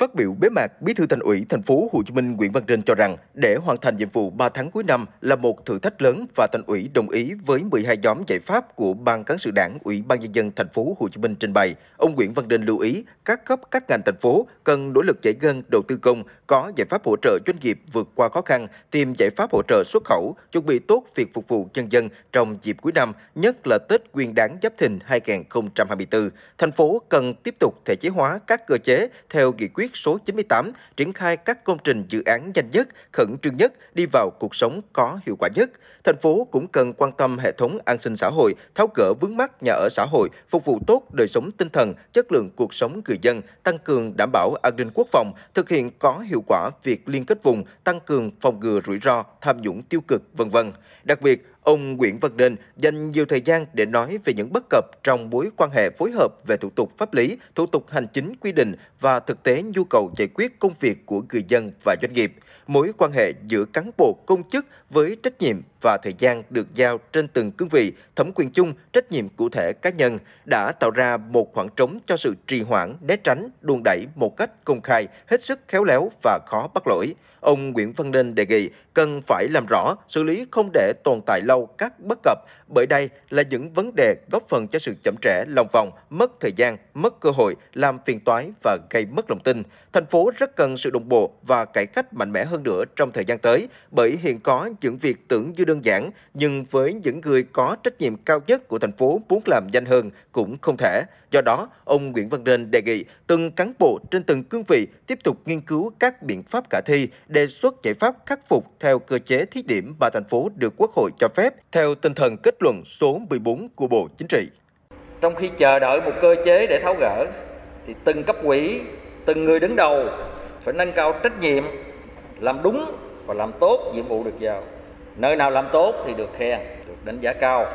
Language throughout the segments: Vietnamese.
Phát biểu bế mạc, Bí thư Thành ủy Thành phố Hồ Chí Minh Nguyễn Văn Trinh cho rằng để hoàn thành nhiệm vụ 3 tháng cuối năm là một thử thách lớn và Thành ủy đồng ý với 12 nhóm giải pháp của Ban cán sự Đảng Ủy ban nhân dân Thành phố Hồ Chí Minh trình bày. Ông Nguyễn Văn Trinh lưu ý các cấp các ngành thành phố cần nỗ lực giải ngân đầu tư công, có giải pháp hỗ trợ doanh nghiệp vượt qua khó khăn, tìm giải pháp hỗ trợ xuất khẩu, chuẩn bị tốt việc phục vụ nhân dân trong dịp cuối năm, nhất là Tết Nguyên đán Giáp Thìn 2024. Thành phố cần tiếp tục thể chế hóa các cơ chế theo nghị quyết số 98 triển khai các công trình dự án nhanh nhất, khẩn trương nhất, đi vào cuộc sống có hiệu quả nhất. Thành phố cũng cần quan tâm hệ thống an sinh xã hội, tháo gỡ vướng mắc nhà ở xã hội, phục vụ tốt đời sống tinh thần, chất lượng cuộc sống người dân, tăng cường đảm bảo an ninh quốc phòng, thực hiện có hiệu quả việc liên kết vùng, tăng cường phòng ngừa rủi ro, tham nhũng tiêu cực, vân vân. Đặc biệt, Ông Nguyễn Văn Nên dành nhiều thời gian để nói về những bất cập trong mối quan hệ phối hợp về thủ tục pháp lý, thủ tục hành chính quy định và thực tế nhu cầu giải quyết công việc của người dân và doanh nghiệp. Mối quan hệ giữa cán bộ công chức với trách nhiệm và thời gian được giao trên từng cương vị, thẩm quyền chung, trách nhiệm cụ thể cá nhân đã tạo ra một khoảng trống cho sự trì hoãn, né tránh, đùn đẩy một cách công khai, hết sức khéo léo và khó bắt lỗi. Ông Nguyễn Văn Nên đề nghị cần phải làm rõ, xử lý không để tồn tại lâu các bất cập, bởi đây là những vấn đề góp phần cho sự chậm trễ, lòng vòng, mất thời gian, mất cơ hội, làm phiền toái và gây mất lòng tin. Thành phố rất cần sự đồng bộ và cải cách mạnh mẽ hơn nữa trong thời gian tới, bởi hiện có những việc tưởng như đơn giản, nhưng với những người có trách nhiệm cao nhất của thành phố muốn làm nhanh hơn cũng không thể. Do đó, ông Nguyễn Văn Nên đề nghị từng cán bộ trên từng cương vị tiếp tục nghiên cứu các biện pháp khả thi, đề xuất giải pháp khắc phục theo cơ chế thí điểm mà thành phố được Quốc hội cho phép theo tinh thần kết luận số 14 của Bộ Chính trị. Trong khi chờ đợi một cơ chế để tháo gỡ, thì từng cấp quỹ, từng người đứng đầu phải nâng cao trách nhiệm, làm đúng và làm tốt nhiệm vụ được giao. Nơi nào làm tốt thì được khen, được đánh giá cao.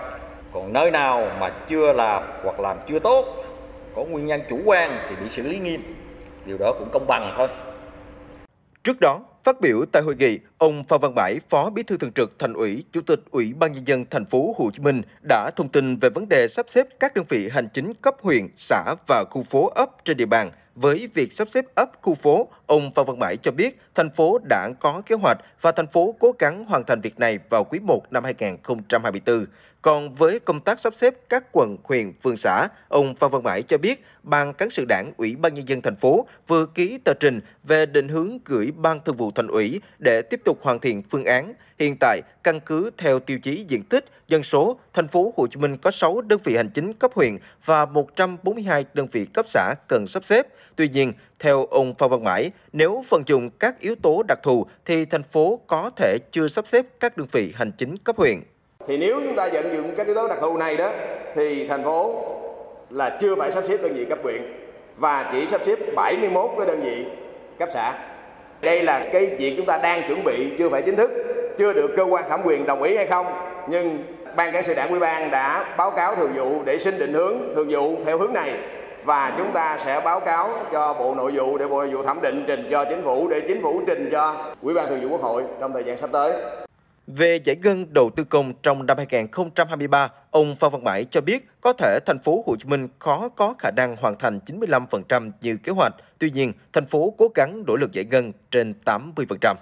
Còn nơi nào mà chưa làm hoặc làm chưa tốt, có nguyên nhân chủ quan thì bị xử lý nghiêm. Điều đó cũng công bằng thôi. Trước đó, phát biểu tại hội nghị, ông Phan Văn Bãi, Phó Bí thư Thường trực Thành ủy, Chủ tịch Ủy ban nhân dân thành phố Hồ Chí Minh đã thông tin về vấn đề sắp xếp các đơn vị hành chính cấp huyện, xã và khu phố ấp trên địa bàn. Với việc sắp xếp ấp khu phố, ông Phan Văn Bảy cho biết thành phố đã có kế hoạch và thành phố cố gắng hoàn thành việc này vào quý 1 năm 2024. Còn với công tác sắp xếp các quận, huyện, phường xã, ông Phan Văn Mãi cho biết Ban cán sự Đảng Ủy ban nhân dân thành phố vừa ký tờ trình về định hướng gửi Ban Thường vụ Thành ủy để tiếp tục hoàn thiện phương án. Hiện tại, căn cứ theo tiêu chí diện tích, dân số, thành phố Hồ Chí Minh có 6 đơn vị hành chính cấp huyện và 142 đơn vị cấp xã cần sắp xếp. Tuy nhiên, theo ông Phan Văn Mãi, nếu phần dùng các yếu tố đặc thù thì thành phố có thể chưa sắp xếp các đơn vị hành chính cấp huyện. Thì nếu chúng ta vận dụng các yếu tố đặc thù này đó thì thành phố là chưa phải sắp xếp đơn vị cấp huyện và chỉ sắp xếp 71 cái đơn vị cấp xã. Đây là cái việc chúng ta đang chuẩn bị chưa phải chính thức, chưa được cơ quan thẩm quyền đồng ý hay không, nhưng ban cán sự đảng ủy ban đã báo cáo thường vụ để xin định hướng thường vụ theo hướng này và chúng ta sẽ báo cáo cho Bộ Nội vụ để Bộ Nội vụ thẩm định trình cho chính phủ để chính phủ trình cho Ủy ban Thường vụ Quốc hội trong thời gian sắp tới. Về giải ngân đầu tư công trong năm 2023, ông Phan Văn Mãi cho biết có thể thành phố Hồ Chí Minh khó có khả năng hoàn thành 95% như kế hoạch. Tuy nhiên, thành phố cố gắng nỗ lực giải ngân trên 80%.